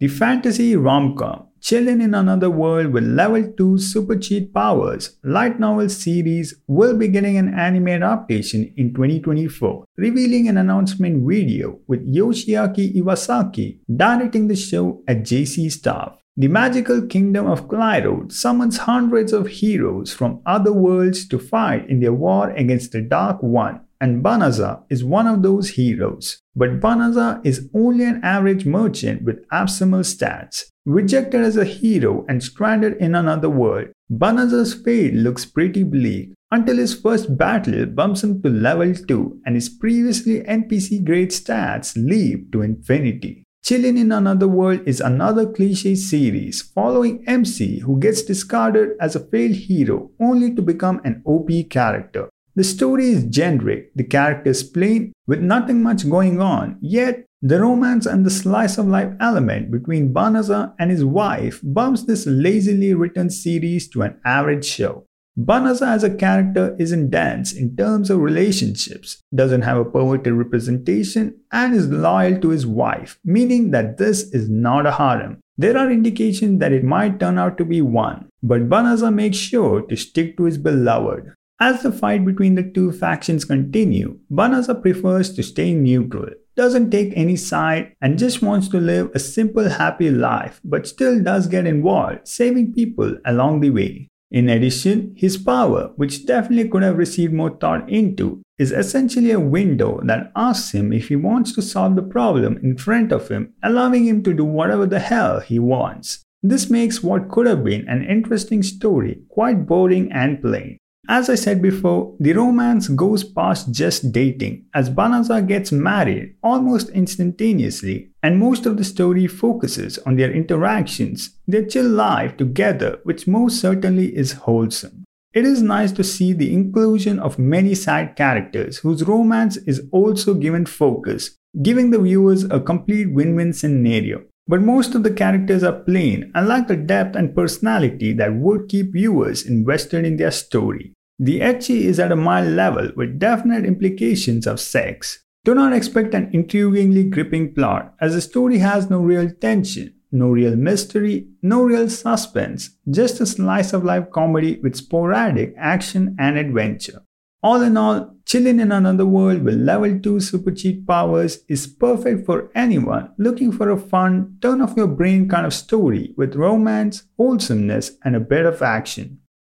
The fantasy rom-com Chillin' in Another World with level 2 super cheat powers light novel series will be getting an anime adaptation in 2024, revealing an announcement video with Yoshiaki Iwasaki directing the show at JC Staff. The magical kingdom of Klyrode summons hundreds of heroes from other worlds to fight in their war against the Dark One and Banaza is one of those heroes. But Banaza is only an average merchant with abysmal stats. Rejected as a hero and stranded in another world, Banaza's fate looks pretty bleak until his first battle bumps him to level 2 and his previously NPC grade stats leap to infinity. Chillin' in Another World is another cliche series following MC who gets discarded as a failed hero only to become an OP character. The story is generic, the characters plain, with nothing much going on, yet the romance and the slice of life element between Banaza and his wife bumps this lazily written series to an average show. Banaza as a character isn't dense in terms of relationships, doesn't have a perverted representation, and is loyal to his wife, meaning that this is not a harem. There are indications that it might turn out to be one, but Banaza makes sure to stick to his beloved. As the fight between the two factions continue, Banaza prefers to stay neutral, doesn't take any side, and just wants to live a simple happy life, but still does get involved, saving people along the way. In addition, his power, which definitely could have received more thought into, is essentially a window that asks him if he wants to solve the problem in front of him, allowing him to do whatever the hell he wants. This makes what could have been an interesting story quite boring and plain. As I said before, the romance goes past just dating as Banaza gets married almost instantaneously and most of the story focuses on their interactions, their chill life together which most certainly is wholesome. It is nice to see the inclusion of many side characters whose romance is also given focus, giving the viewers a complete win-win scenario. But most of the characters are plain and lack the depth and personality that would keep viewers invested in their story. The ecchi is at a mild level with definite implications of sex. Do not expect an intriguingly gripping plot, as the story has no real tension, no real mystery, no real suspense, just a slice of life comedy with sporadic action and adventure. All in all, Chilling in Another World with level 2 super cheat powers is perfect for anyone looking for a fun, turn off your brain kind of story with romance, wholesomeness, and a bit of action.